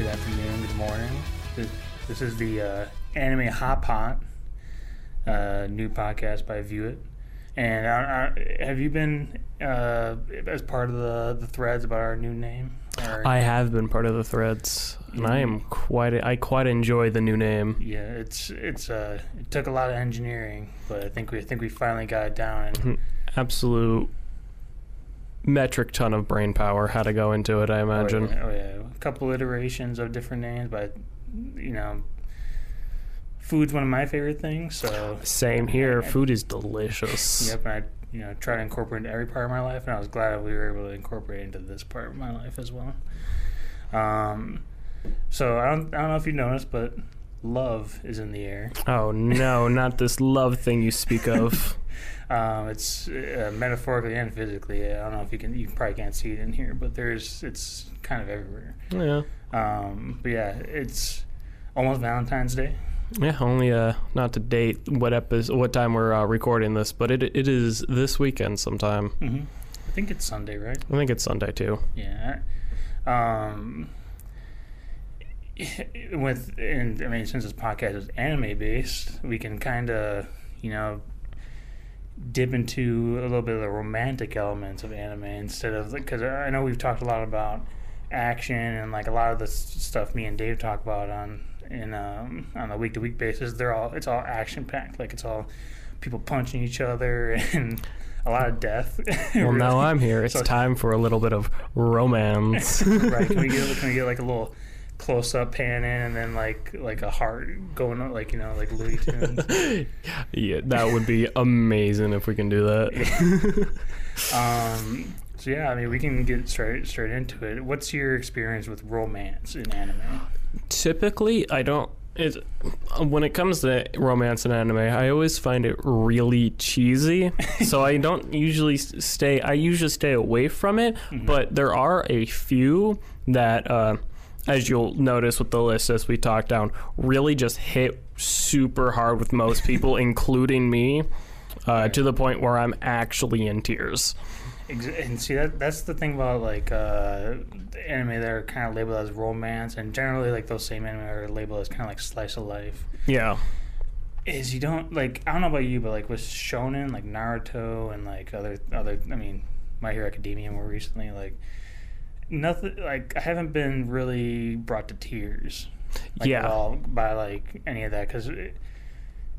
good afternoon, good morning. This, this is the uh, Anime Hot Pot, uh, new podcast by View It. And uh, uh, have you been uh, as part of the, the threads about our new name? Or- I have been part of the threads, and I am quite. I quite enjoy the new name. yeah, it's it's uh, it took a lot of engineering, but I think we I think we finally got it down. And Absolute metric ton of brain power had to go into it. I imagine. Oh yeah, oh, yeah. a couple iterations of different names, but you know, food's one of my favorite things. So Same here. Food is delicious. Yep, and I you know try to incorporate into every part of my life, and I was glad we were able to incorporate into this part of my life as well. Um, so I don't I don't know if you noticed, but love is in the air. Oh no, not this love thing you speak of. Um, it's uh, metaphorically and physically. I don't know if you can you probably can't see it in here, but there's it's kind of everywhere. yeah. Um, but yeah, it's almost Valentine's Day. Yeah, only uh, not to date what episode, what time we're uh, recording this, but it it is this weekend sometime. hmm I think it's Sunday, right? I think it's Sunday too. Yeah. Um, with and I mean, since this podcast is anime based, we can kind of you know dip into a little bit of the romantic elements of anime instead of because I know we've talked a lot about action and like a lot of the stuff me and Dave talk about on in um, on a week to week basis. They're all it's all action packed. Like it's all people punching each other and a lot of death. Well, now I'm here. It's So- time for a little bit of romance. right? Can we get can we get like a little close up pan in and then like like a heart going on like you know like Looney Tunes. yeah, that would be amazing if we can do that. um, so yeah, I mean we can get straight straight into it. What's your experience with romance in anime? Typically, I don't. It, when it comes to romance and anime, I always find it really cheesy. so I don't usually stay. I usually stay away from it. But there are a few that, uh, as you'll notice with the list as we talk down, really just hit super hard with most people, including me, uh, to the point where I'm actually in tears. And see that that's the thing about like uh, anime that are kind of labeled as romance, and generally like those same anime are labeled as kind of like slice of life. Yeah. Is you don't like I don't know about you, but like with shonen, like Naruto, and like other other I mean, My Hero Academia more recently, like nothing like I haven't been really brought to tears. Like, Yeah. at all by like any of that because it,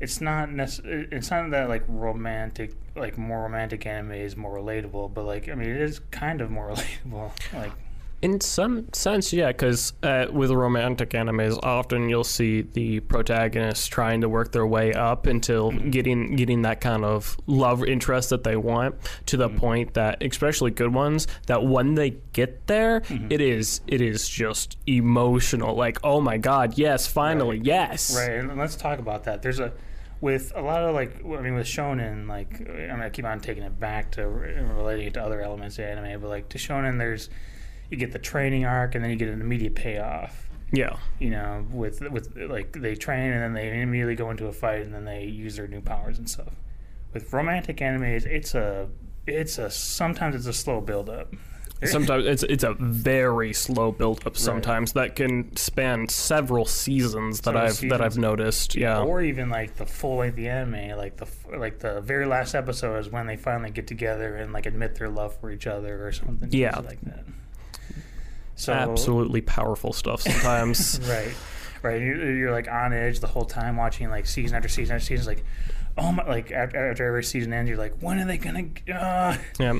it's not necess- it's not that like romantic like more romantic anime is more relatable but like i mean it is kind of more relatable like In some sense, yeah, because uh, with romantic animes, often you'll see the protagonists trying to work their way up until mm-hmm. getting getting that kind of love interest that they want to the mm-hmm. point that, especially good ones, that when they get there, mm-hmm. it is it is just emotional. Like, oh my god, yes, finally, Right. yes, Right, and let's talk about that. There's a with a lot of like I mean with shonen like I'm mean I keep on taking it back to relating it to other elements of anime, but like to shonen there's you get the training arc and then you get an immediate payoff. yeah. You know, with with like they train and then they immediately go into a fight and then they use their new powers and stuff. With romantic animes, it's a it's a sometimes it's a slow build up. Sometimes it's it's a very slow build up. Sometimes that can span several seasons that Several I've that I've noticed. Yeah. or even like the full length anime, like the like the very last episode is when they finally get together and like admit their love for each other or something. Yeah. like that. So absolutely powerful stuff sometimes. right, right. You're, you're like on edge the whole time watching like season after season after season. It's like, oh my! Like after, after every season ends, you're like, when are they gonna? Uh? yeah.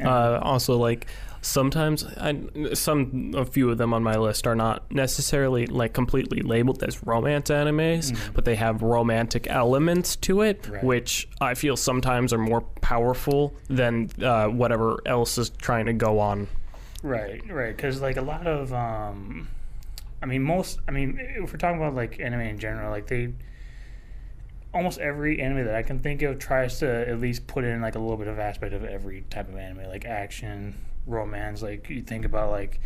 Yeah. Uh, also, like sometimes, I, some a few of them on my list are not necessarily like completely labeled as romance animes, but they have romantic elements to it, Mm-hmm. Right. which I feel sometimes are more powerful than uh, whatever else is trying to go on. Right, right. Because like a lot of, um, I mean, most. I mean, if we're talking about like anime in general, like they, almost every anime that I can think of tries to at least put in like a little bit of aspect of every type of anime, like action, romance. Like you think about like.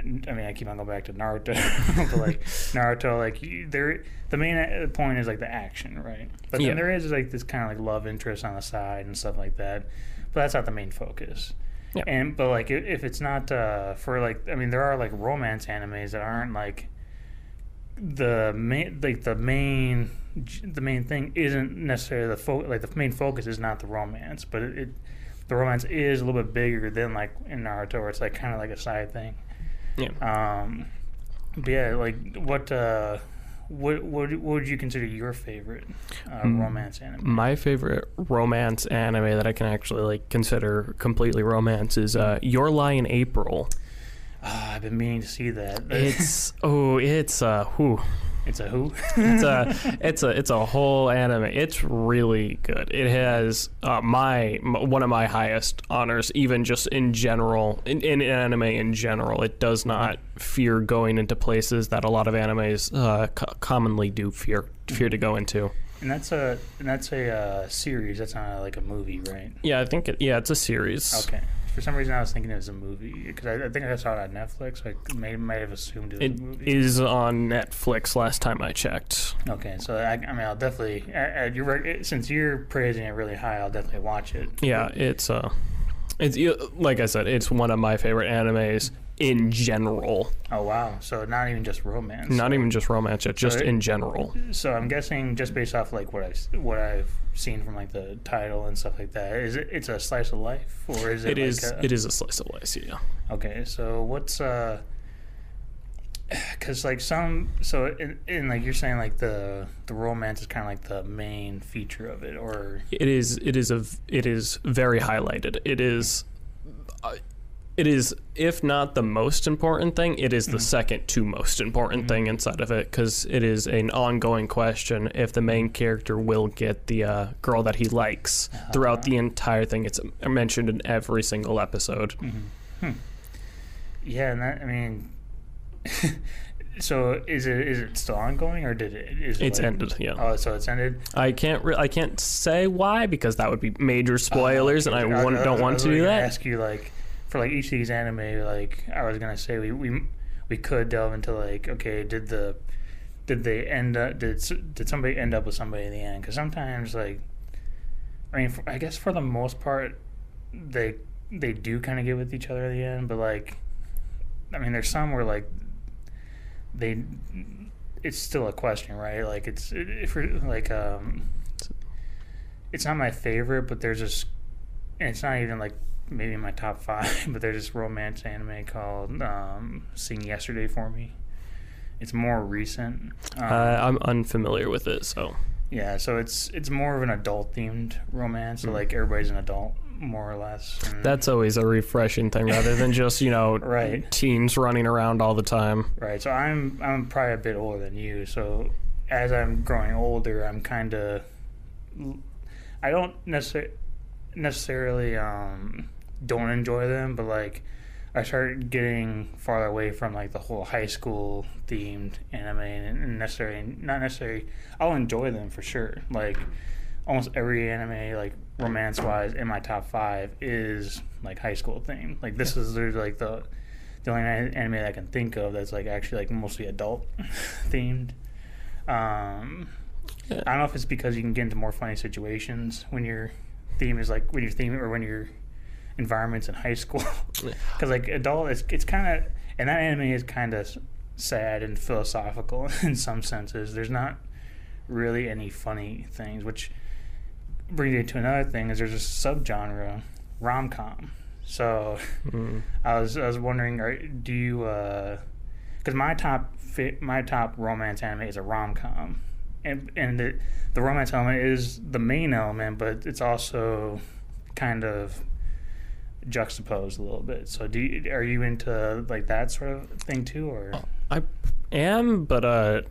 I mean, I keep on going back to Naruto, but like Naruto, like you, there, the main uh, point is like the action, right? But Yeah. then there is like this kind of like love interest on the side and stuff like that, but that's not the main focus. Yeah. And but like if, it's not uh, for like I mean there are like romance animes that aren't like the main like the main the main thing isn't necessarily the fo- like the main focus is not the romance, but it, it the romance is a little bit bigger than like in Naruto where it's like kind of like a side thing. Yeah. Um, but yeah, like what uh, what what what would you consider your favorite uh, Mm, romance anime? My favorite romance anime that I can actually like consider completely romance is uh, Your Lie in April. Ah, I've been meaning to see that. It's oh, it's uh, whew. It's a who? It's a it's a it's a whole anime. It's really good. It has uh, my m- one of my highest honors, even just in general, in, in anime in general. It does not fear going into places that a lot of animes uh, co- commonly do fear fear to go into. and that's a and that's a uh, series. That's not like a movie, right? Yeah, I think it, yeah, it's a series. Okay. For some reason, I was thinking it was a movie because I, I think I saw it on Netflix. I may might have assumed it was It a movie. is on Netflix. Last time I checked. Okay, so I, I mean, I'll definitely. I, you're, since you're praising it really high, I'll definitely watch it. Yeah, it's uh, it's like I said, it's one of my favorite animes in general. Oh wow! So not even just romance. Not even just romance, yet, just Right. in general. So I'm guessing just based off like what I've what I've seen from like the title and stuff like that, is it it's a slice of life or is it? It like is. A, It is a slice of life. Yeah. Okay, so what's uh? Because like some, so in, in like you're saying like the the romance is kind of like the main feature of it, or It is. It is a. It is very highlighted. It is. Uh, it is, if not the most important thing, it is the Mhm. second to most important Mhm. thing inside of it because it is an ongoing question if the main character will get the uh, girl that he likes throughout Uh-huh. the entire thing. It's mentioned in every single episode. hmm yeah, and that I mean, so is it is it still ongoing or did it? Is it It's like- ended. Yeah. Oh, so it's ended. I can't. Re- I can't say why because that would be major spoilers, and I Okay. wouldn't- don't I want to do that. Ask you like for like each of these anime, like I was gonna say we we we could delve into like okay, did the did they end up did did somebody end up with somebody in the end? Because sometimes like I mean, for, I guess for the most part they they do kind of get with each other at the end, but like I mean, there's some where like they it's still a question, right? Like it's if we're like um it's not my favorite, but there's just and it's not even like maybe my top five, but there's this romance anime called um, "Sing Yesterday for Me." It's more recent. Um, Uh, I'm unfamiliar with it, so yeah, so it's it's more of an adult themed romance. So Mm. like everybody's an adult, more or less. and- that's always a refreshing thing rather than just you know Right. teens running around all the time. right. So I'm I'm probably a bit older than you. So as I'm growing older, I'm kind of I don't necessarily necessarily um, don't enjoy them, but like I started getting farther away from like the whole high school themed anime and necessarily not necessarily I'll enjoy them for sure. Like almost every anime like romance wise in my top five is like high school themed. Like this is like the the only anime that I can think of that's like actually like mostly adult themed. Um, Yeah. I don't know if it's because you can get into more funny situations when your theme is like when your theme or when your environment's in high school. Because like adult, it's it's kind of and that anime is kind of sad and philosophical in some senses. There's not really any funny things, which brings me to another thing. Is there's a subgenre rom com. So Mm. I was I was wondering, are, do you? Because my top fi- my top romance anime is a rom com, and and the the romance element is the main element, but it's also kind of juxtaposed a little bit. So do you, are you into like that sort of thing too, or? I am, but uh,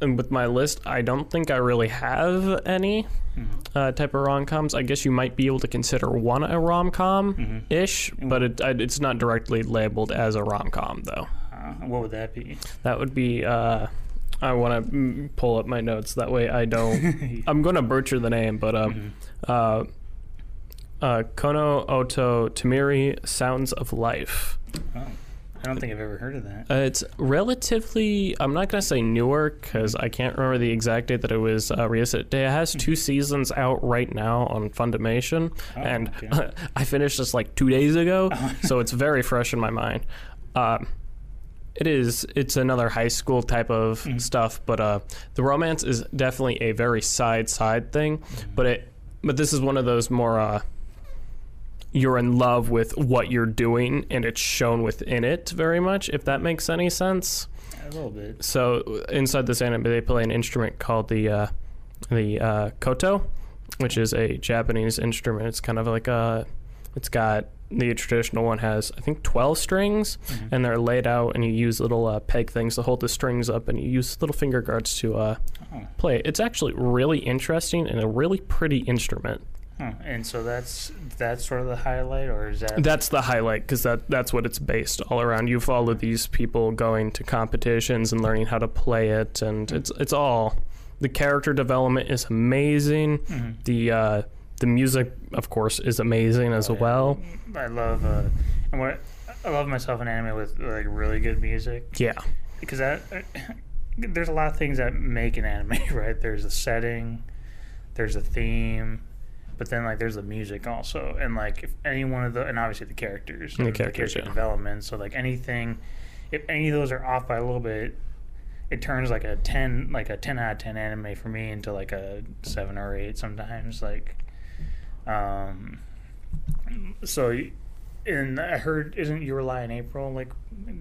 with my list, I don't think I really have any Mhm. uh, type of rom coms. I guess you might be able to consider one a rom com Mhm. ish, but it, I- it's not directly labeled as a rom com though. Uh, what would that be? That would be. Uh, I want to pull up my notes that way I don't. I'm going to butcher the name, but uh, Mhm. Uh, Kono Oto Tamiri Sounds of Life. Oh, I don't think I've ever heard of that. Uh, it's relatively. I'm not gonna say newer because I can't remember the exact date that it was uh, released. It has two seasons out right now on Funimation, Oh, and okay. I finished this like two days ago, so it's very fresh in my mind. Um, it is. It's another high school type of Mm. stuff, but uh, the romance is definitely a very side side thing. But it. But this is one of those more. Uh, you're in love with what you're doing, and it's shown within it very much. If that makes any sense. A little bit. So inside this anime, they play an instrument called the uh, the uh, koto, which is a Japanese instrument. It's kind of like a. It's got the traditional one has I think twelve strings, Mhm. and they're laid out, and you use little uh, peg things to hold the strings up, and you use little finger guards to uh, Oh. play. It's actually really interesting and a really pretty instrument. Huh. And so that's that's sort of the highlight, or is that? That's the highlight because that that's what it's based all around. You follow these people going to competitions and learning how to play it, and it's it's all the character development is amazing. Mhm. The uh, the music, of course, is amazing as Oh, well. I love. Uh, and what I love myself an anime with like really good music Yeah, because that there's a lot of things that make an anime right. There's a setting, there's a theme, but then like there's the music also, and like if any one of the and obviously the characters, And the characters, character yeah. development. So like anything, if any of those are off by a little bit. It turns like a ten, like a ten out of ten anime for me into like a seven or eight sometimes. Like, um, so, and I heard, isn't Your Lie in April? Like,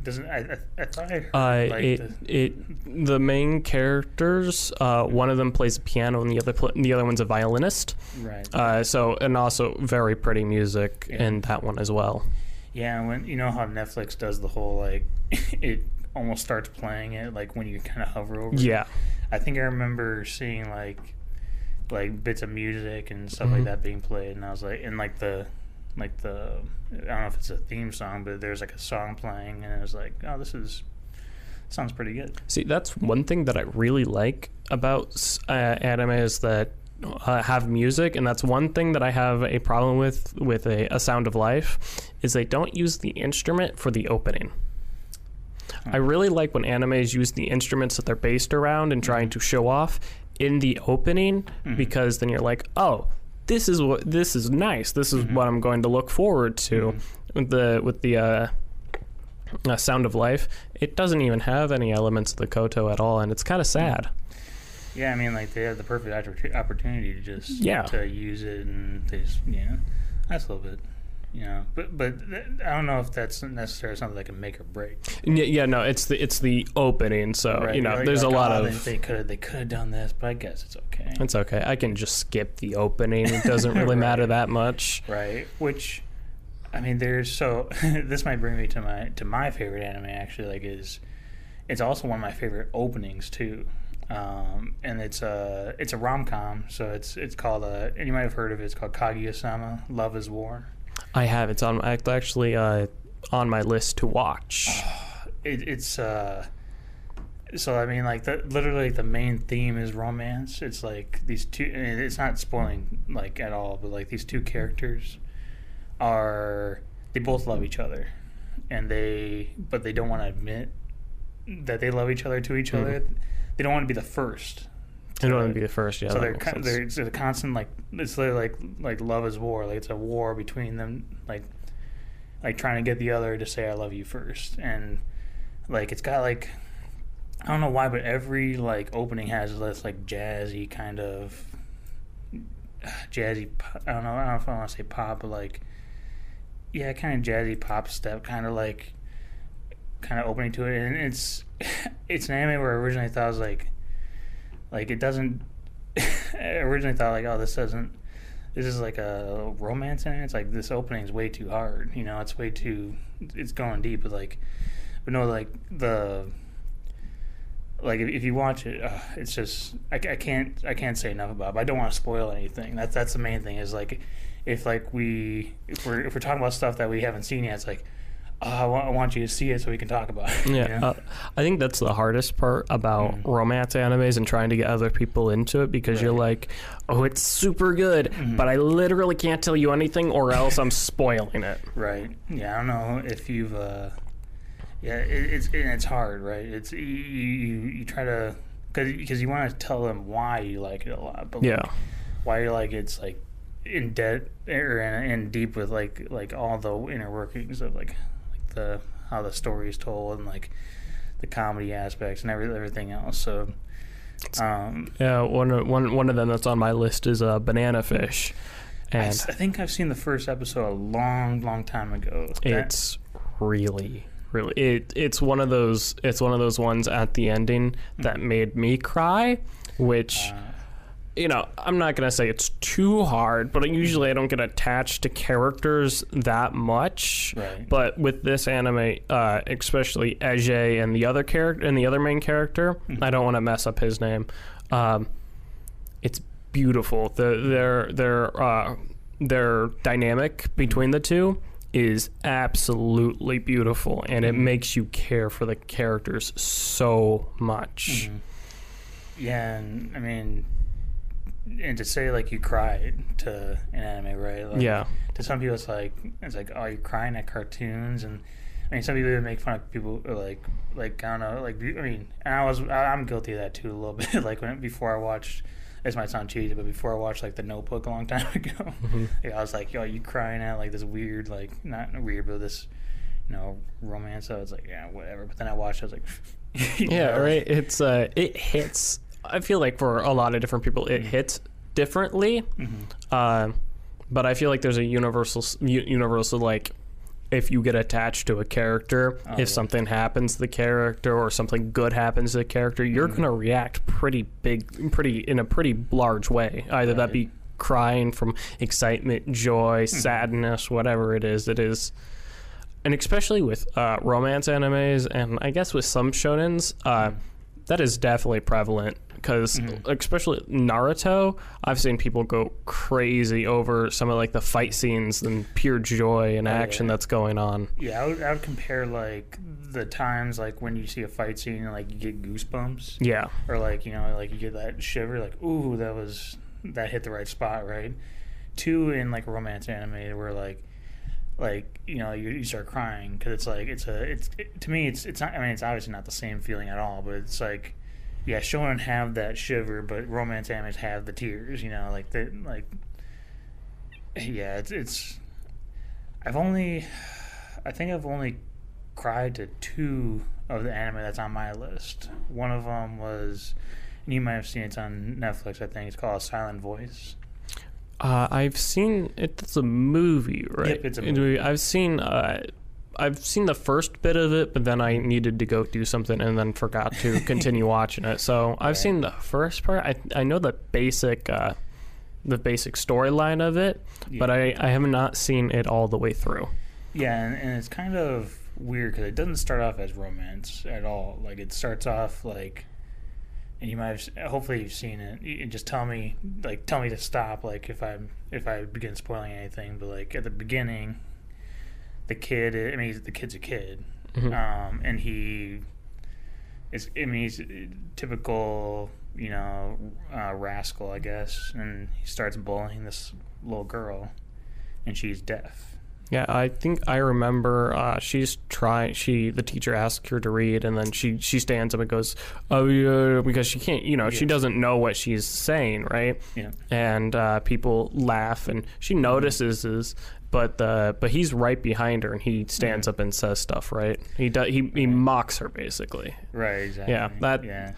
doesn't I? I, I thought I heard uh, like it the, it the main characters, uh, one of them plays a piano and the other pl- the other one's a violinist. right. Uh, so and also very pretty music Yeah. in that one as well. yeah, when you know how Netflix does the whole like, it almost starts playing it like when you kind of hover over. it. Yeah. I think I remember seeing like, like bits of music and stuff Mhm. like that being played, and I was like, and like the, like the, I don't know if it's a theme song, but there's like a song playing, and it was like, oh, this is, sounds pretty good. See, that's one thing that I really like about uh, anime is that uh, have music, and that's one thing that I have a problem with with a, a Sound of Life is they don't use the instrument for the opening. I really like when animes use the instruments that they're based around and trying to show off in the opening Mhm. because then you're like, oh, this is what this is nice. This is Mhm. what I'm going to look forward to Mhm. with the with the uh, uh, Sound of Life. It doesn't even have any elements of the Koto at all, and it's kind of sad. Yeah, I mean, like they have the perfect opportunity to just Yeah. to use it, and they just yeah, that's a little bit, you know. But but I don't know if that's necessarily something that can make or break. Yeah, yeah, no, it's the it's the opening, so Right, you know, like- there's like, a lot oh, of. they, they could they could have done this, but I guess it's okay. It's okay. I can just skip the opening. It doesn't really matter that much. right? Which, I mean, there's so this might bring me to my to my favorite anime actually. Like, is it's also one of my favorite openings too, um, and it's a it's a rom com. So it's it's called uh, and you might have heard of it. It's called Kaguya-sama: Love Is War. I have. It's on act- actually uh, on my list to watch. It, it's uh, so I mean, like the literally the main theme is romance. It's like these two. And it's not spoiling like at all, but like these two characters are they both love each other, and they but they don't want to admit that they love each other to each Mhm. other. They don't want to be the first. I don't want be the first. Yeah, so they're, con- they're a constant like it's like like love is war. Like it's a war between them. Like like trying to get the other to say I love you first, and like it's got like I don't know why, but every like opening has this like jazzy kind of jazzy. I don't know. I don't know if I want to say pop, but like yeah, kind of jazzy pop step, kind of like kind of opening to it, and it's it's an anime where originally I originally thought I was like like it doesn't. I originally thought like, oh, this doesn't. This is like a romance it. It's like this opening is way too hard. You know, it's way too. It's going deep, but like, but no, like the. Like if, you watch it, uh, it's just I, I can't I can't say enough about. it. But I don't want to spoil anything. That's that's the main thing. Is like, if like we if we're if we're talking about stuff that we haven't seen yet, it's like, oh, I, want, I want you to see it so we can talk about it. you Yeah, know? uh, I think that's the hardest part about Mm. romance animes and trying to get other people into it because you're like, oh, it's super good, Mhm. but I literally can't tell you anything or else I'm spoiling it. Right. Yeah, I don't know if you've uh Yeah, it, it's and it's hard, right? It's you you, you try to because you want to tell them why you like it a lot, but Yeah. like, why you like it's like in debt or in, in deep with like like all the inner workings of like the how the story is told and like the comedy aspects and every, everything else. So, um, Yeah, one of, one one of them that's on my list is uh, Banana Fish, I, and s- I think I've seen the first episode a long, long time ago. That- it's really really it it's one of those it's one of those ones at the ending that made me cry, which. uh, you know, I'm not gonna say it's too hard, but usually I don't get attached to characters that much. Right. But with this anime, uh, especially Eiji and the other character and the other main character, I don't want to mess up his name. Um, it's beautiful. The their their uh, their dynamic between the two is absolutely beautiful, and it makes you care for the characters so much. Mhm. Yeah, and I mean, and to say like you cried to an anime, right? Like, Yeah. To some people, it's like it's like, oh, you're crying at cartoons, and I mean, some people even make fun of people or like like I don't know, like I mean, and I was I- I'm guilty of that too a little bit. like when before I watched. This might sound cheesy, but before I watched like The Notebook a long time ago, Mhm. like, I was like, "Yo, you crying at like this weird, like not weird, but this, you know, romance." So I was like, "Yeah, whatever." But then I watched, I was like, Yeah, know, right. It's uh, it hits. I feel like for a lot of different people, it hits differently. mhm. Uh, but I feel like there's a universal, universal like, if you get attached to a character, Oh, if yeah. something happens to the character or something good happens to the character, you're Mhm. gonna react pretty big, pretty in a pretty large way. Either that be crying from excitement, joy, Hmm. sadness, whatever it is. It is. And especially with uh, romance animes, and I guess with some shonens, uh, Mhm. that is definitely prevalent because Mhm. especially Naruto, I've seen people go crazy over some of like the fight scenes and pure joy and Oh, action yeah. that's going on. Yeah, I would, I would compare like the times like when you see a fight scene and like you get goosebumps, Yeah, or like you know like you get that shiver, like ooh that was that hit the right spot, right? Two in like romance anime where like like you know you, you start crying because it's like it's a it's it, to me it's it's not I mean it's obviously not the same feeling at all, but it's like yeah, shonen have that shiver, but romance animes have the tears, you know, like the like yeah, it's it's I've only I think I've only cried to two of the anime that's on my list. One of them was, and you might have seen it, it's on Netflix. I think it's called Silent Voice. uh, I've seen it. It's a movie, right? Yep, it's a movie. I've seen. Uh, I've seen the first bit of it, but then I needed to go do something and then forgot to continue watching it. So I've Right. seen the first part. I I know the basic, uh, the basic storyline of it, but I I have not seen it all the way through. Yeah, and, and it's kind of weird because it doesn't start off as romance at all. Like it starts off like, and you might have, hopefully you've seen it. You just tell me, like, tell me to stop, like if I'm if I begin spoiling anything. But like at the beginning, the kid, I mean, the kid's a kid, Mhm. um, and he is, I mean, he's a typical, you know, uh, rascal, I guess, and he starts bullying this little girl, and she's deaf. Yeah, I think I remember. Uh, she's trying. She the teacher asks her to read, and then she she stands up and goes, "Oh yeah," because she can't. You know, she doesn't know what she's saying, right? Yeah. And uh, people laugh, and she notices this, but the but he's right behind her, and he stands up and says stuff, right? He does. He he mocks her basically. Right. Exactly. Yeah, that- Yeah.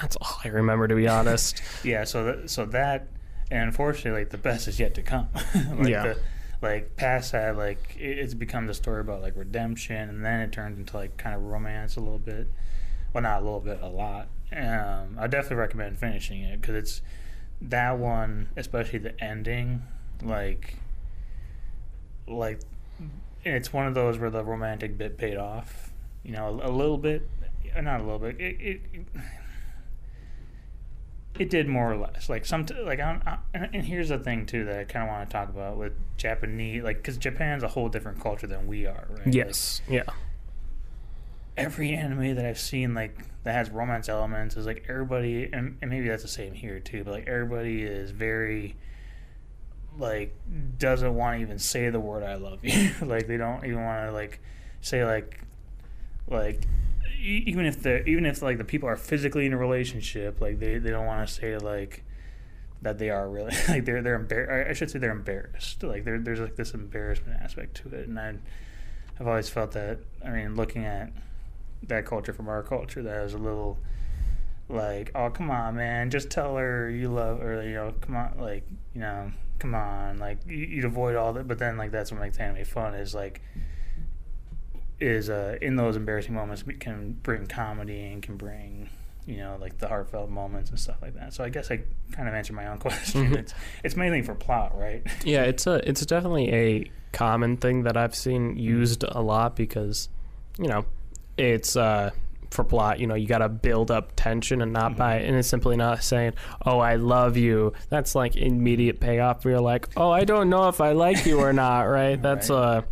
That's all I remember, to be honest. Yeah. So that. So that. And unfortunately, like the best is yet to come. like Yeah. The, like past that, like it, it's become the story about like redemption, and then it turned into like kind of romance a little bit. Well, not a little bit, a lot. Um, I definitely recommend finishing it because it's that one, especially the ending, like, like, it's one of those where the romantic bit paid off. You know, a, a little bit, uh, not a little bit. It, it, it did more or less. Like some, like I, don't- I, and here's the thing too that I kind of want to talk about with Japanese, like because Japan's a whole different culture than we are, right? Like, yes. Yeah. every anime that I've seen like that has romance elements is like everybody and, and maybe that's the same here too, but like everybody is very like doesn't want to even say the word I love you. like they don't even want to like say like like e- even if the even if like the people are physically in a relationship, like they, they don't want to say like that they are really like they're they're embar- I should say they're embarrassed. Like there there's like this embarrassment aspect to it, and I I've always felt that. I mean, looking at that culture from our culture, that was a little like, oh come on, man, just tell her you love her. You know, come on, like you know, come on, like you, you'd avoid all that. But then like that's what makes anime fun is like is uh, in those embarrassing moments we can bring comedy and can bring you know like the heartfelt moments and stuff like that. So I guess I kind of answered my own question. Mhm. It's it's mainly for plot, right? Yeah, it's a it's definitely a common thing that I've seen used a lot because, you know, it's uh for plot, you know, you got to build up tension and not by and it's simply not saying, "Oh, I love you." That's like immediate payoff where you're like, "Oh, I don't know if I like you or not," right? That's Right. uh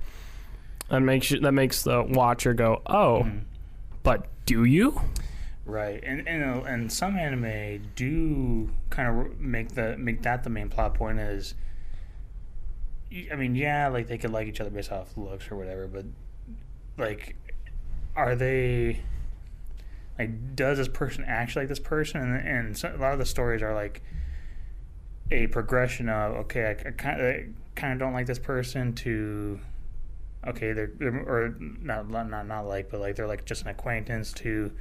that makes you, that makes the watcher go, "Oh, Mhm. but do you?" Right, and and uh, and some anime do kind of make the make that the main plot point is. I mean, yeah, like they could like each other based off looks or whatever, but like, are they? Like, does this person actually like this person? And and so, a lot of the stories are like a progression of okay, I, kind of kind of don't like this person to okay, they're, or not not not like, but like they're like just an acquaintance to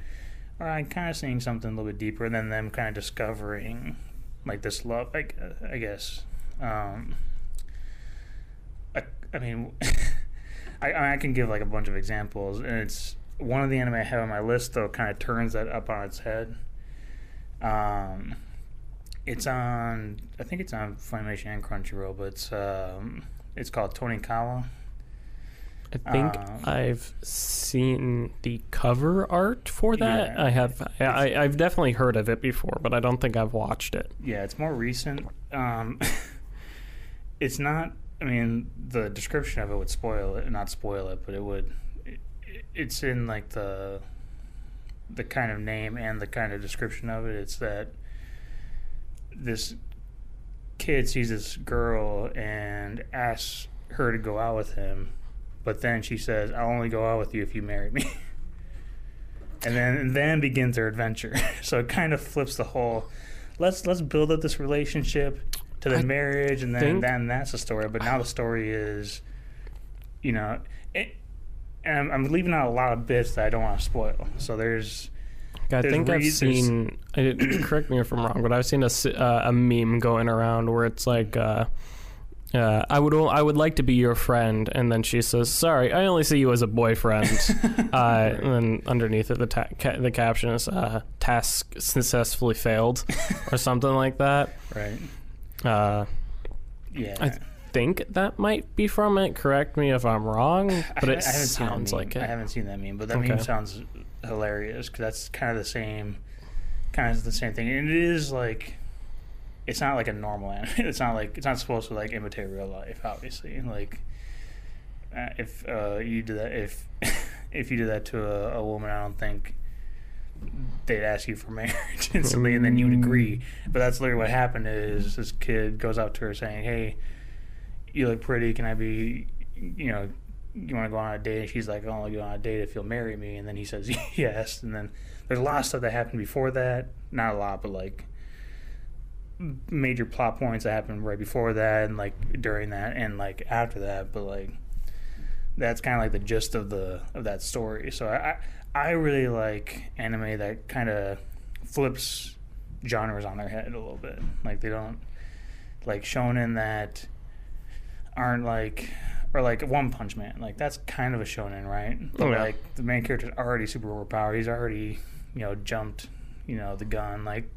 or I'm kind of seeing something a little bit deeper, then them kind of discovering like this love. Uh, I guess, um, I, I mean, I, I can give like a bunch of examples, and it's one of the anime I have on my list though kind of turns that up on its head. Um, it's on I think it's on Funimation and Crunchyroll, but it's um, it's called Tonikawa. I think Um, I've seen the cover art for that. Yeah. I have. I, I've definitely heard of it before, but I don't think I've watched it. Yeah, it's more recent. Um, it's not. I mean, the description of it would spoil it, not spoil it, but it would. It, it's in like the the kind of name and the kind of description of it. It's that this kid sees this girl and asks her to go out with him, but then she says, "I'll only go out with you if you marry me." and then and then begins their adventure. so it kind of flips the whole. Let's let's build up this relationship to the I marriage, and then think- then that's the story. But now the story is, you know, it, I'm, I'm leaving out a lot of bits that I don't want to spoil. So there's I There's think I've seen. I, correct me if I'm wrong, but I've seen a, uh, a meme going around where it's like, uh, uh, "I would I would like to be your friend," and then she says, "Sorry, I only see you as a boyfriend." uh, and then underneath it, the ta- ca- the caption is uh, "Task successfully failed" or something like that. right. Uh, Yeah. I think that might be from it. Correct me if I'm wrong, but it sounds like it. I haven't seen that meme, but that Okay. meme sounds hilarious because that's kind of the same, kind of the same thing. And it is like, it's not like a normal anime. It's not like it's not supposed to like imitate real life. Obviously, like uh, if uh, you do that, if if you do that to a, a woman, I don't think they'd ask you for marriage instantly, and then you would agree. But that's literally what happened. Is this kid goes out to her saying, "Hey, you look pretty. Can I be, you know, you want to go on a date?" And she's like, "I'll only go on a date if you'll marry me." And then he says, "Yes." And then there's a lot of stuff that happened before that. Not a lot, but like major plot points that happened right before that, and like during that, and like after that. But like that's kind of like the gist of the of that story. So I I, I really like anime that kind of flips genres on their head a little bit. Like they don't like shonen that aren't like or like One Punch Man. Like that's kind of a shonen, right? But Oh, yeah. like the main character's already super overpowered. He's already you know jumped you know the gun. Like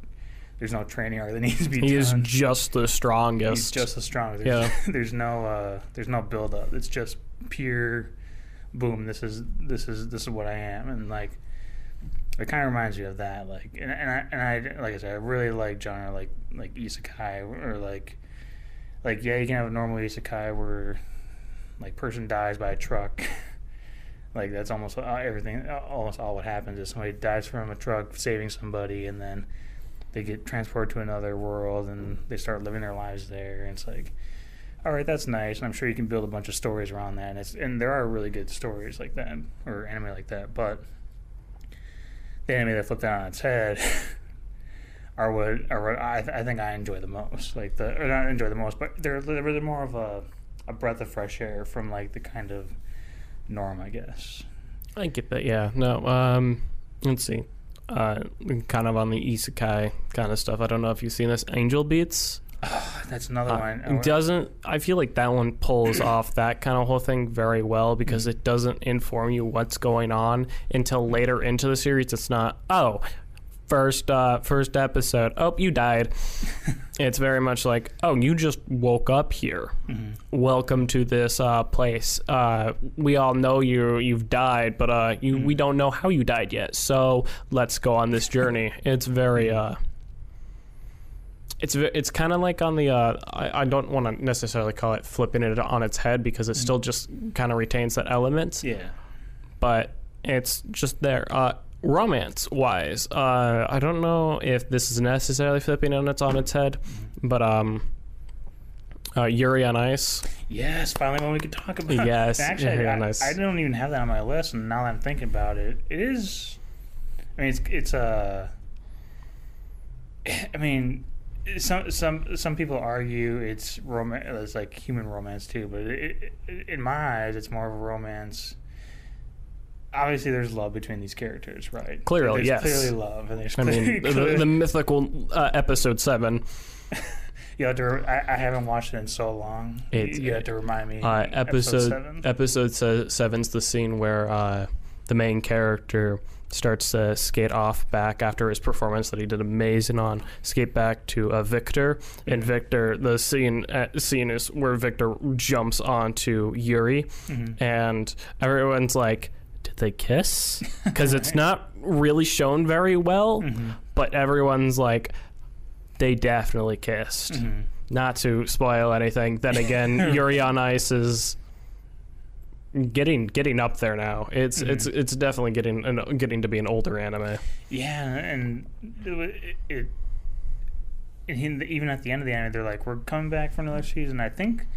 there's no training arc that needs to be He is just the strongest. He's just the strongest. There's, Yeah. there's no uh, there's no build up. It's just pure boom. This is this is this is what I am, and like it kind of reminds you of that. Like and, and I and I like I said, I really like genre like like isekai or like like yeah, you can have a normal isekai where like person dies by a truck. like that's almost everything. Almost all what happens is somebody dies from a truck saving somebody, and then they get transported to another world and they start living their lives there. And it's like, all right, that's nice, and I'm sure you can build a bunch of stories around that, and it's and there are really good stories like that or anime like that, but the anime that flipped that on its head are what are what I, I think I enjoy the most, like the or not enjoy the most, but they're they're more of a a breath of fresh air from like the kind of norm, I guess. I get that. Yeah. No. Um. Let's see. Uh, kind of on the isekai kind of stuff. I don't know if you've seen this. Angel Beats. Oh, that's another Uh, one. it doesn't I feel like that one pulls off that kind of whole thing very well because Mm-hmm. it doesn't inform you what's going on until later into the series. It's not oh first uh first episode oh you died. it's very much like oh you just woke up here. Mhm. Welcome to this uh place. Uh we all know you you've died but uh you Mm-hmm. we don't know how you died yet. So let's go on this journey. it's very uh it's it's kind of like on the uh, I, I don't want to necessarily call it flipping it on its head because it still just kind of retains that element, Yeah. but it's just there. Uh, romance wise, uh, I don't know if this is necessarily flipping it on its head, but um, uh, Yuri on Ice. Yes, finally one we could talk about. Yes, actually, yeah, I, nice. I don't even have that on my list, and now that I'm thinking about it, it is. I mean, it's it's a. I mean, some some some people argue it's romance. It's like human romance too, but it, it, in my eyes, it's more of a romance. Obviously, there's love between these characters, right? Clearly, there's yes. clearly love, and there's I mean, clearly, the, the mythical uh, episode seven. you have to. re- I, I haven't watched it in so long. It- you have to remind me. Uh, episode seven. episode seven's the scene where uh, the main character starts to skate off back after his performance that he did amazing on. Skate back to uh, Victor, and. Victor. The scene uh, scene is where Victor jumps onto Yuri, Mhm. and everyone's like, "Did they kiss?" Because it's not really shown very well, Mhm. but everyone's like, "They definitely kissed." Mhm. not to spoil anything. Then again, Yuri on Ice is getting getting up there now. It's Mhm. it's it's definitely getting an, getting to be an older anime. Yeah, and it, it, and even at the end of the anime, they're like, "We're coming back for another season." I think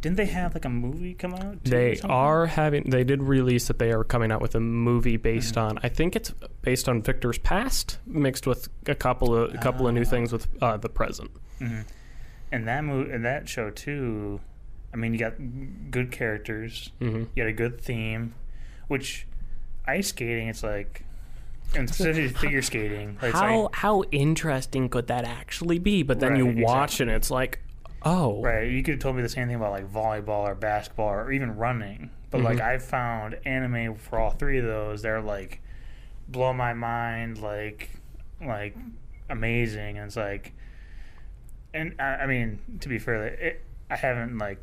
didn't they have like a movie come out? They are having they did release that they are coming out with a movie based Mhm. on I think it's based on Victor's past mixed with a couple of a couple of new Ah. things with uh, the present. Mhm. and that movie and that show too. I mean, you got good characters, hmm you got a good theme, which ice skating. It's like, and specifically figure skating. Like, How like, how interesting could that actually be? But then you watch exactly. and it's like, oh, Right. You could have told me the same thing about like volleyball or basketball or even running. But like Mhm. I found anime for all three of those, they're like blow my mind, like like amazing. And it's like, and I, I mean to be fair, it, I haven't like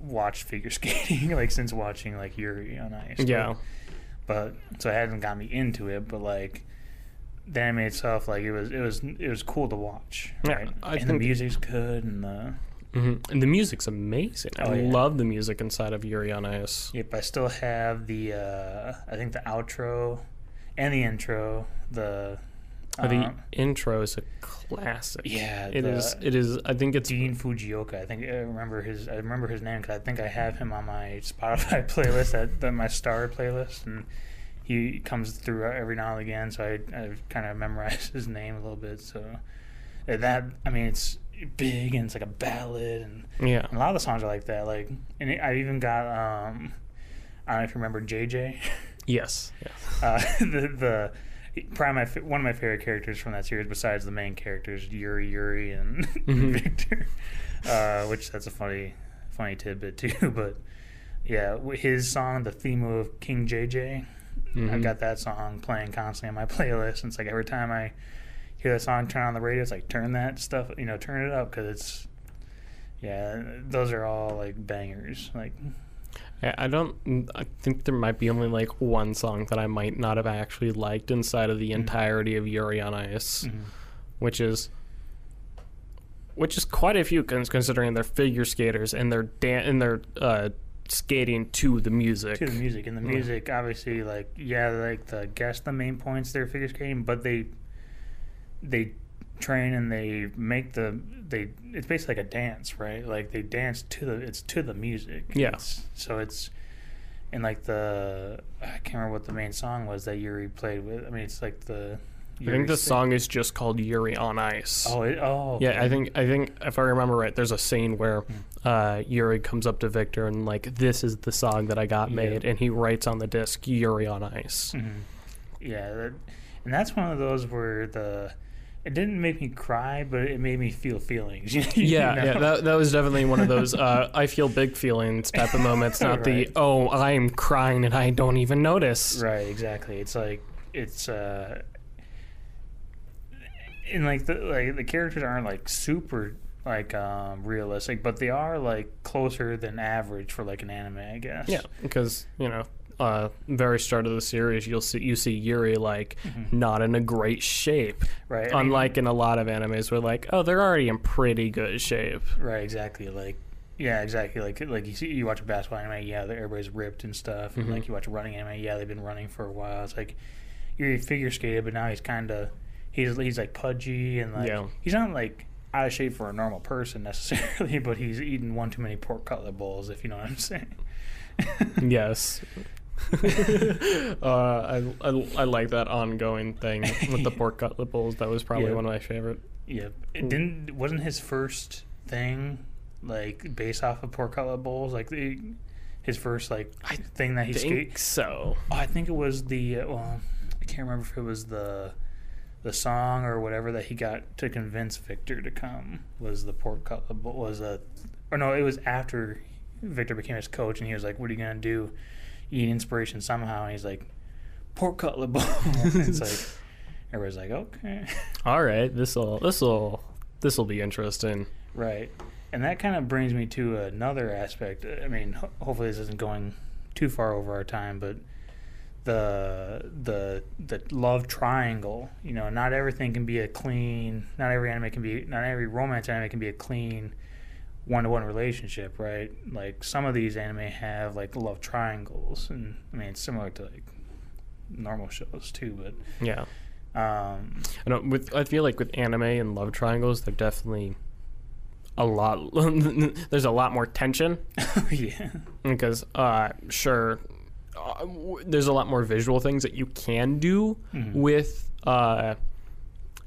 watched figure skating like since watching like Yuri on Ice. but- yeah. But, so it hasn't got me into it. But like. The anime itself, like it was, it was, it was cool to watch. Yeah, Right? I and the music's good, and the hmm And the music's amazing. Oh, I yeah. love the music inside of Yuri on Ice. Yep, I still have the uh, I think the outro and the intro. The Uh, the um, intro is a classic. yeah, It is. It is. I think it's. Dean Fujioka. I think I remember his. I remember his name because I think I have him on my Spotify playlist, that, that my star playlist, and he comes through every now and again. So I I've kind of memorized his name a little bit. So that I mean it's big and it's like a ballad and Yeah. a lot of the songs are like that. Like and I even got um I don't know if you remember JJ. Yes. yes. uh, the the probably my one of my favorite characters from that series, besides the main characters Yuri, Yuri, and Mhm. Victor. Uh, which that's a funny funny tidbit too. But yeah, his song, the theme of King JJ. I Mhm. got that song playing constantly on my playlist. And it's like every time I hear that song turn on the radio, it's like turn that stuff, you know, turn it up because it's yeah, those are all like bangers. Like I I don't. I think there might be only like one song that I might not have actually liked inside of the Mhm. entirety of Yuri on Ice, mhm. which is. Which is quite a few, considering they're figure skaters and they're dan- and they're uh, skating to the music. to the music and the Yeah. music obviously like yeah like the guess the main points they're figure skating but they they train and they make the they it's basically like a dance right like they dance to the it's to the music Yeah. It's- so it's and like the i can't remember what the main song was that yuri played with i mean it's like the I think the song is just called Yuri on Ice. oh it, oh Yeah, okay. I think I think if I remember right, there's a scene where Hmm. uh, Yuri comes up to Victor and like, "This is the song that I got Yeah. made," and he writes on the disc "Yuri on Ice." Mhm. yeah that, and that's one of those where the it didn't make me cry but it made me feel feelings Yeah, know? yeah, that, that was definitely one of those uh, I feel big feelings type of moments, not the oh I'm crying and I don't even notice. Right, exactly. It's like it's uh and like the like the characters aren't like super like um realistic, but they are like closer than average for like an anime, I guess. Yeah, because you know, uh, very start of the series, you'll see you see Yuri like not in a great shape, Right. I mean, unlike in a lot of animes where like oh they're already in pretty good shape. right, exactly. Like yeah, exactly. Like like you see you watch a basketball anime, yeah, everybody's ripped and stuff. And Mhm. like you watch a running anime, yeah, they've been running for a while. It's like you're figure skated, but now he's kind of he's he's like pudgy and like Yeah. he's not like out of shape for a normal person necessarily, but he's eaten one too many pork cutlet bowls, if you know what I'm saying. Yes. uh, I, I, I like that ongoing thing with the pork cutlet bowls. That was probably Yeah. one of my favorite. yeah, it didn't wasn't his first thing like based off of pork cutlet bowls like the, his first like I thing that he skate. think so. Oh, I think it was the uh, well, I can't remember if it was the the song or whatever that he got to convince Victor to come was the pork cutlet bowl was a or no, it was after Victor became his coach and he was like, "What are you gonna do? You need inspiration somehow." And he's like, "Pork cutlet bowl." it's like everybody's like, "Okay." All right, this will this will this will be interesting. Right. And that kind of brings me to another aspect. I mean, ho- hopefully this isn't going too far over our time, but the the the love triangle, you know, not everything can be a clean, not every anime can be not every romance anime can be a clean one-to-one relationship, right? Like some of these anime have like love triangles and I mean, it's similar to like normal shows too, but Yeah, um I know. With I feel like with anime and love triangles, they're definitely a lot. there's a lot more tension yeah. because, uh, sure, uh, w- there's a lot more visual things that you can do Mhm. with uh,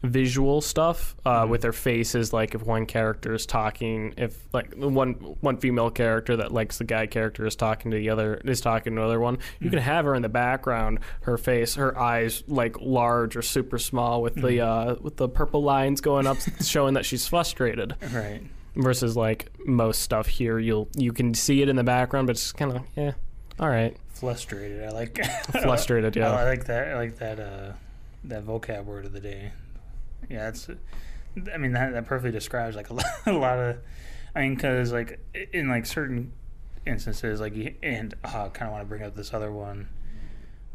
visual stuff uh, Mhm. with their faces. Like if one character is talking, if like one one female character that likes the guy character is talking to the other is talking to another one, you can have her in the background, her face, her eyes like large or super small with the uh, with the purple lines going up, showing that she's frustrated. Right. Versus like most stuff here, you'll you can see it in the background, but it's kind of yeah, all right, Frustrated. I like frustrated. I like that. I like that. Uh, that vocab word of the day. Yeah, it's. I mean that that perfectly describes like a lot, a lot of. I mean, because like in like certain instances, like you, and uh, I kind of want to bring up this other one,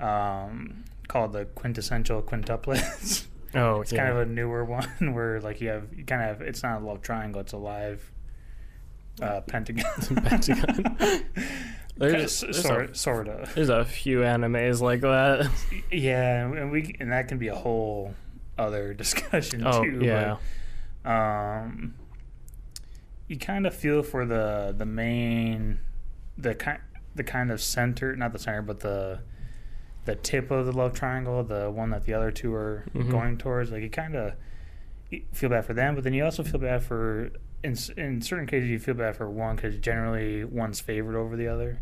um, called the quintessential quintuplets. oh, it's yeah. kind of a newer one where like you have you kind of have, it's not a love triangle, it's a live uh, pentagon. Pentagon. There's- Kinda, a- sort, of. There's a few animes like that. Yeah, and we and that can be a whole other discussion Oh too. yeah, But, um, you kind of feel for the the main, the kind the kind of center, not the center, but the the tip of the love triangle, the one that the other two are Mhm. going towards. Like you kind of feel bad for them, but then you also feel bad for in in certain cases you feel bad for one because generally one's favored over the other.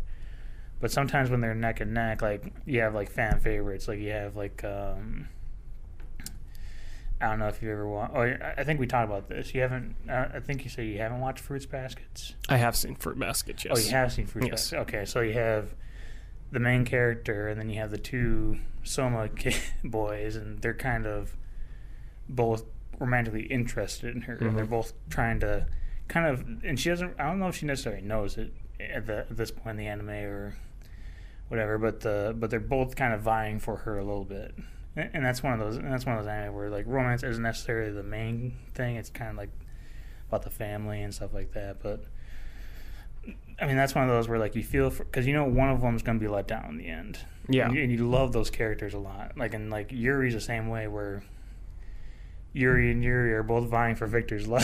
But sometimes when they're neck and neck, like you have like fan favorites, like you have like um, I don't know if you ever watched. Oh, I think we talked about this. You haven't. Uh, I think you say you haven't watched Fruits Baskets. I have seen Fruit Basket. Yes. Oh, you have seen Fruits Yes. Basket. Okay, so you have the main character, and then you have the two Sohma kid boys, and they're kind of both romantically interested in her, and they're Mhm. both trying to kind of. And she doesn't. I don't know if she necessarily knows it at, the, at this point in the anime or whatever, but the but they're both kind of vying for her a little bit. And and that's one of those. And that's one of those anime where like romance isn't necessarily the main thing. It's kind of like about the family and stuff like that. But I mean, that's one of those where like you feel because you know one of them's gonna be let down in the end. Yeah. and you, and you love those characters a lot. Like and like Yuri's the same way where Yuri and Yuri are both vying for Victor's love,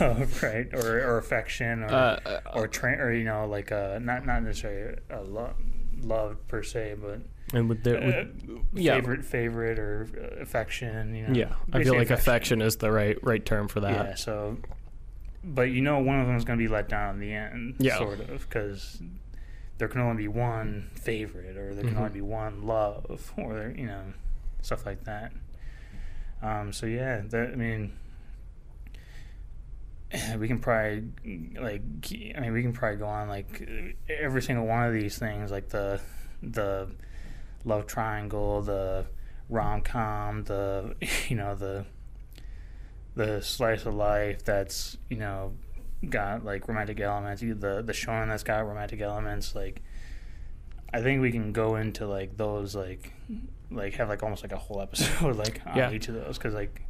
love right, or or affection, or Uh, uh, or tra- or you know, like uh, not not necessarily a love, love per se, but and with their, with, uh, yeah. favorite, favorite, or uh, affection. You know, yeah, I feel basically like affection is the right right term for that. Yeah. So, but you know, one of them is going to be let down in the end, Yeah. sort of, because there can only be one favorite, or there can Mhm. only be one love, or there, you know, stuff like that. Um, so yeah, that I mean, we can probably like, I mean, we can probably go on like every single one of these things, like the the love triangle, the rom com, the you know the the slice of life that's you know got like romantic elements, the the shonen that's got romantic elements. Like, I think we can go into like those like like have like almost like a whole episode like on Yeah. each of those because like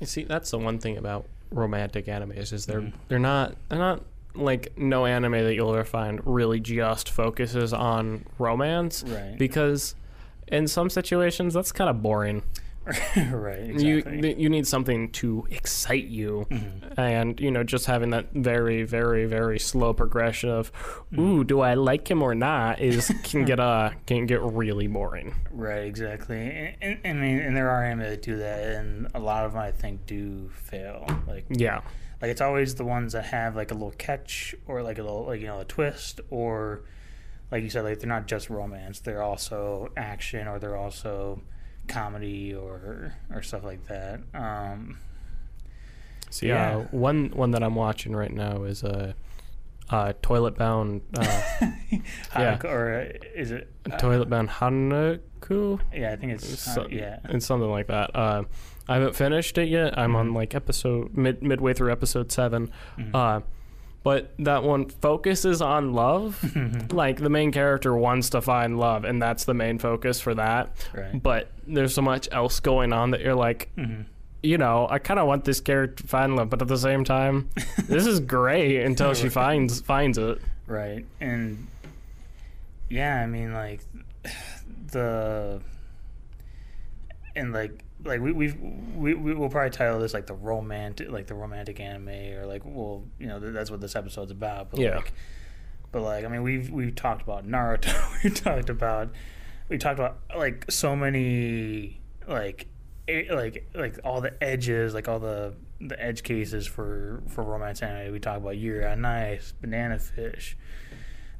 You see, that's the one thing about romantic animes is they're Mhm. they're not they're not like no anime that you'll ever find really just focuses on romance right because in some situations that's kind of boring. right exactly. You you need something to excite you. Mhm. And you know, just having that very, very, very slow progression of. "Ooh, do I like him or not?" is can get uh can get really boring. Right, exactly. And, and, I mean, and there are anime that do that, and a lot of them I think do fail. Like, Yeah, like it's always the ones that have like a little catch or like a little like you know a twist or like you said like they're not just romance they're also action or they're also comedy or or stuff like that um So Yeah. one one that I'm watching right now is a uh, uh, toilet bound uh, Yeah. Or uh, is it uh, toilet bound Hanako. yeah i think it's So- uh, yeah It's something like that. Uh, I haven't finished it yet. I'm on Mhm. like episode mid midway through episode seven. Mhm. But that one focuses on love. Mm-hmm. like the main character wants to find love, and that's the main focus for that. right But there's so much else going on that you're like, Mhm. you know, I kind of want this character to find love, but at the same time, this is great until she finds finds it. right and yeah i mean like the and like like we we've, we we will probably title this like the romantic like the romantic anime or like well you know that's what this episode's about but Yeah. like but like i mean we've we've talked about naruto we talked about we talked about like so many like like like all the edges like all the the edge cases for for romance anime we talk about Yuri on Ice, Banana Fish.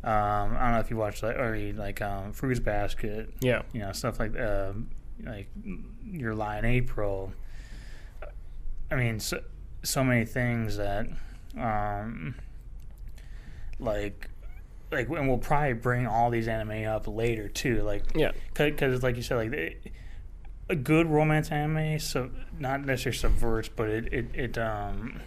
Um, I don't know if you watched like or you- like um, Fruits Basket, Yeah. you know stuff like um, like Your Lie in April. I mean, so, so many things that um, like like and we'll probably bring all these anime up later too, like Yeah. because like you said, like they, a good romance anime, so not necessarily subverts, but it it, it um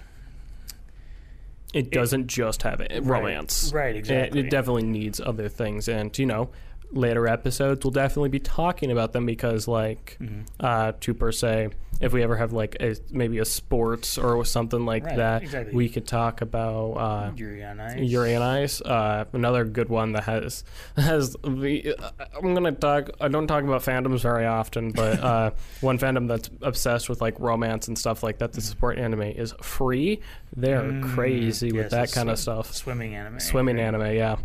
It doesn't just have it, romance. right, It, exactly. it definitely needs other things, and you know, later episodes we'll definitely be talking about them because, like, Mhm. uh, to per se, if we ever have like a maybe a sports or something like Right, that, exactly. we could talk about uh, Yuri on Ice. Yuri on Ice. Uh, another good one that has has the. I'm gonna talk. I don't talk about fandoms very often, but uh, one fandom that's obsessed with like romance and stuff like that to support anime is Free. They're Mm, crazy with that kind of stuff. Swimming anime. Swimming right? anime, yeah.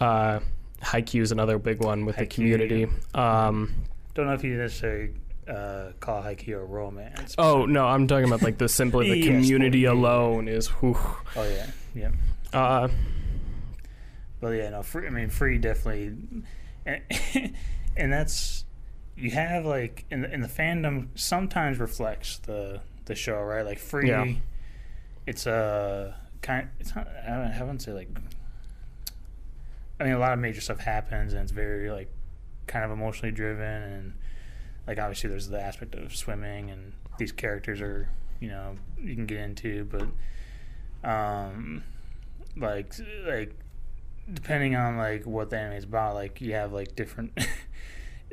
Uh, Haikyuu is another big one with the community. Um, Don't know if you necessarily uh, call Haikyuu a romance. oh no, I'm talking about like the simply the Yes, community yeah. alone is. Whew. Oh yeah, yeah. Uh, But yeah, no. Free, I mean, free definitely, and, and that's you have like in the, in the fandom sometimes reflects the the show, right? Like free, Yeah. it's a kind. It's not. I don't- I wouldn't say like. I mean, a lot of major stuff happens, and it's very like kind of emotionally driven, and like obviously there's the aspect of swimming, and these characters are you know you can get into, but um, like like depending on like what the anime is about, like you have like different.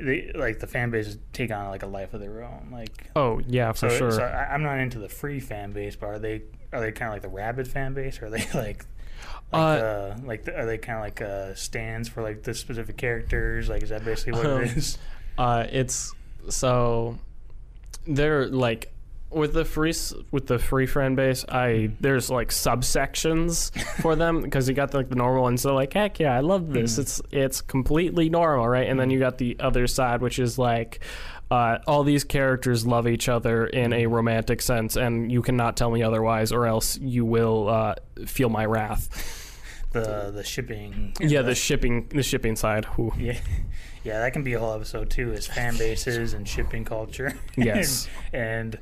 They, like the fan bases take on like a life of their own. Like oh yeah, for so, sure. so I, I'm not into the free fan base, but are they are they kind of like the rabid fan base, or are they like like Uh, uh, like the, are they kind of like uh, stands for like the specific characters? Like is that basically what Um, it is? Uh, it's so they're like with the free with the free fan base, I there's like subsections for them because you got the, like the normal ones. They're like, heck yeah, I love this. Mhm. It's it's completely normal, right? And then you got the other side, which is like. Uh, all these characters love each other in a romantic sense, and you cannot tell me otherwise, or else you will uh, feel my wrath. The the shipping. Yeah, the shipping, the shipping side. Ooh. yeah, yeah, that can be a whole episode too. Is fan bases and shipping culture. Yes. and, and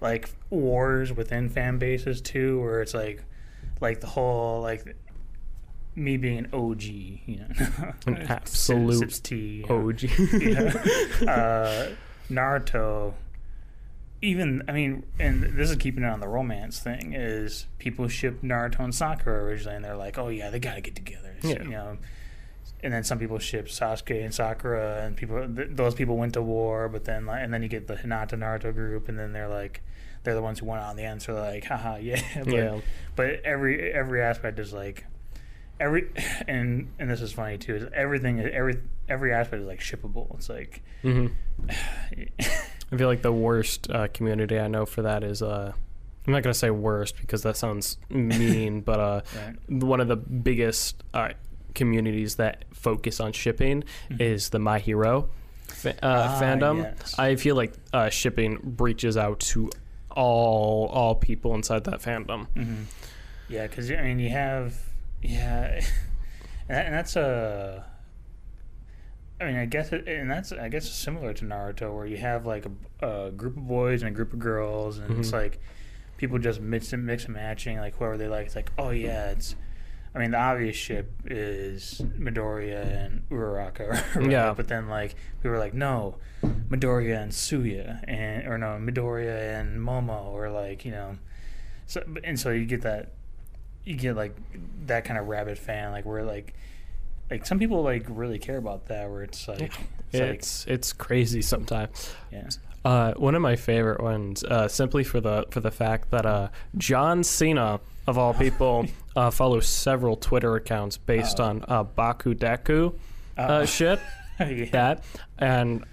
like wars within fan bases too, where it's like like the whole like me being an OG, you know, An absolute sips tea, you know. OG. yeah. uh, Naruto. Even I mean, and this is keeping it on the romance thing. Is people ship Naruto and Sakura originally, and they're like, "Oh yeah, they got to get together." It's, Yeah. You know, and then some people ship Sasuke and Sakura, and people th- those people went to war, but then like, and then you get the Hinata Naruto group, and then they're like, they're the ones who went on the end, so they're like, haha, yeah. but, yeah. but every every aspect is like every and and this is funny too is everything every every aspect is like shippable it's like hmm I feel like the worst uh, community I know for that is uh, I'm not gonna say worst because that sounds mean, but uh, right one of the biggest uh, communities that focus on shipping Mhm. is the My Hero fa- uh, Ah, fandom. yes. I feel like uh, shipping reaches out to all all people inside that fandom. hmm yeah because i mean you have yeah and that's a I mean, I guess it, and that's I guess similar to Naruto, where you have like a, a group of boys and a group of girls, and it's Mhm. like people just mix and mix and matching, like whoever they like. It's like, oh yeah, it's. I mean, the obvious ship is Midoriya and Uraraka, right? Yeah. But then like we were like, no, Midoriya and Suya, and or no, Midoriya and Momo, or like you know, so and so you get that, you get like that kind of rabbit fan, like where like. Like some people like really care about that, where it's like, it's, like It's it's crazy sometimes. yeah, Uh, one of my favorite ones, uh, simply for the for the fact that uh, John Cena of all people uh, follows several Twitter accounts based Oh. on uh, Baku Deku uh, Uh, shit. yeah. That and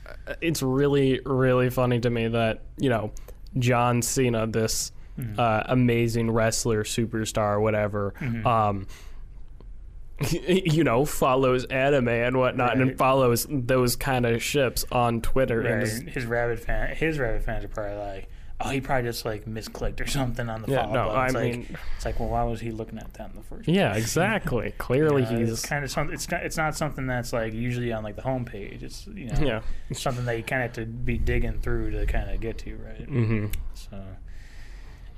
it's really really funny to me that you know John Cena, this Mhm. uh, amazing wrestler, superstar, whatever. Mhm. Um, you know, follows anime and whatnot, and follows those kind of ships on Twitter. And Right. just- His rabbit fan, his rabbit fans are probably like, oh, he probably just like misclicked or something on the yeah, follow no, button. I It's like, mean, it's like, well, why was he looking at that in the first? Yeah, exactly. Clearly, You know, he's kind of something. It's not, it's not something that's like usually on like the homepage. It's you know yeah. it's something that you kind of have to be digging through to kind of get to, right? hmm So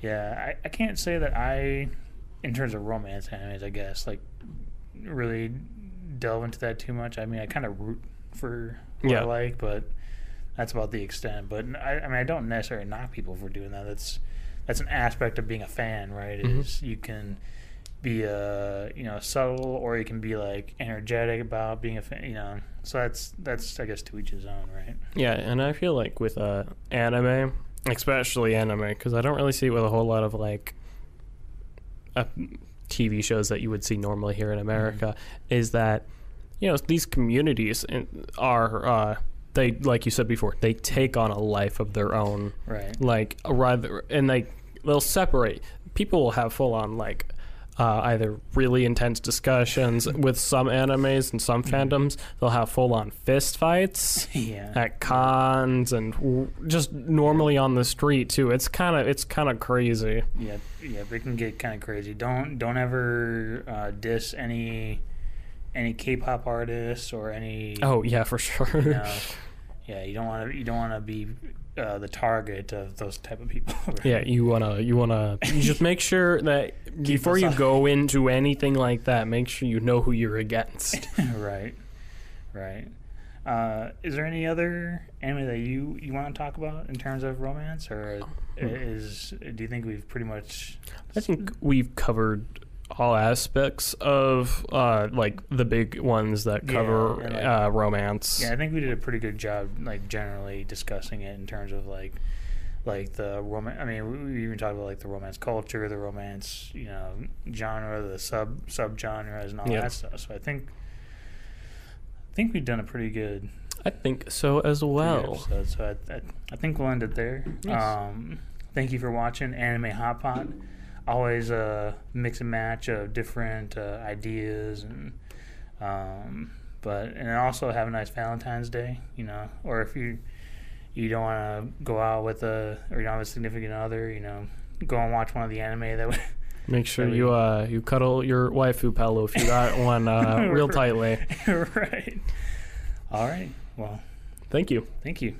yeah, I, I can't say that I, in terms of romance animes, I guess like really delve into that too much. I mean, I kind of root for what Yeah. I like, but that's about the extent. But I, I mean, I don't necessarily knock people for doing that. That's that's an aspect of being a fan, right? Mhm. Is you can be uh you know subtle or you can be like energetic about being a fan you know so that's that's i guess to each his own right Yeah, and I feel like with uh, anime, especially anime, because I don't really see it with a whole lot of like uh, TV shows that you would see normally here in America. Is that you know these communities are uh, they like you said before they take on a life of their own. right like rather and like they'll separate people will have full on like uh, either really intense discussions with some animes and some fandoms they'll have full on fist fights yeah. at cons and w- just normally on the street too. It's kind of it's kind of crazy. Yeah, yeah, it can get kind of crazy. Don't don't ever uh, diss any any K-pop artists or any. oh yeah for sure. You know, yeah, you don't want to you don't want to be uh, the target of those type of people. right? yeah you wanna you wanna you just make sure that before you go into anything like that make sure you know who you're against right, right. Uh, is there any other anime that you you want to talk about in terms of romance, or Hmm. is do you think we've pretty much? I think we've covered all aspects of uh, like the big ones that Yeah, cover and, like- uh, romance. Yeah, I think we did a pretty good job, like generally discussing it in terms of like, like the romance. I mean, we, we even talked about like the romance culture, the romance, you know, genre, the sub sub genres, and all Yeah. that stuff. So I think, I think we've done a pretty good, I think so as pretty good well. episode. So I, I, I think we'll end it there. Um, thank you for watching Anime Hot Pot. Always a mix and match of different uh, ideas and um, but and also have a nice Valentine's Day, you know, or if you you don't want to go out with a or you don't have a significant other, you know, go and watch one of the anime that. Make sure you uh you cuddle your waifu pillow if you got one uh, real tightly. right. All right. Well, Thank you. thank you.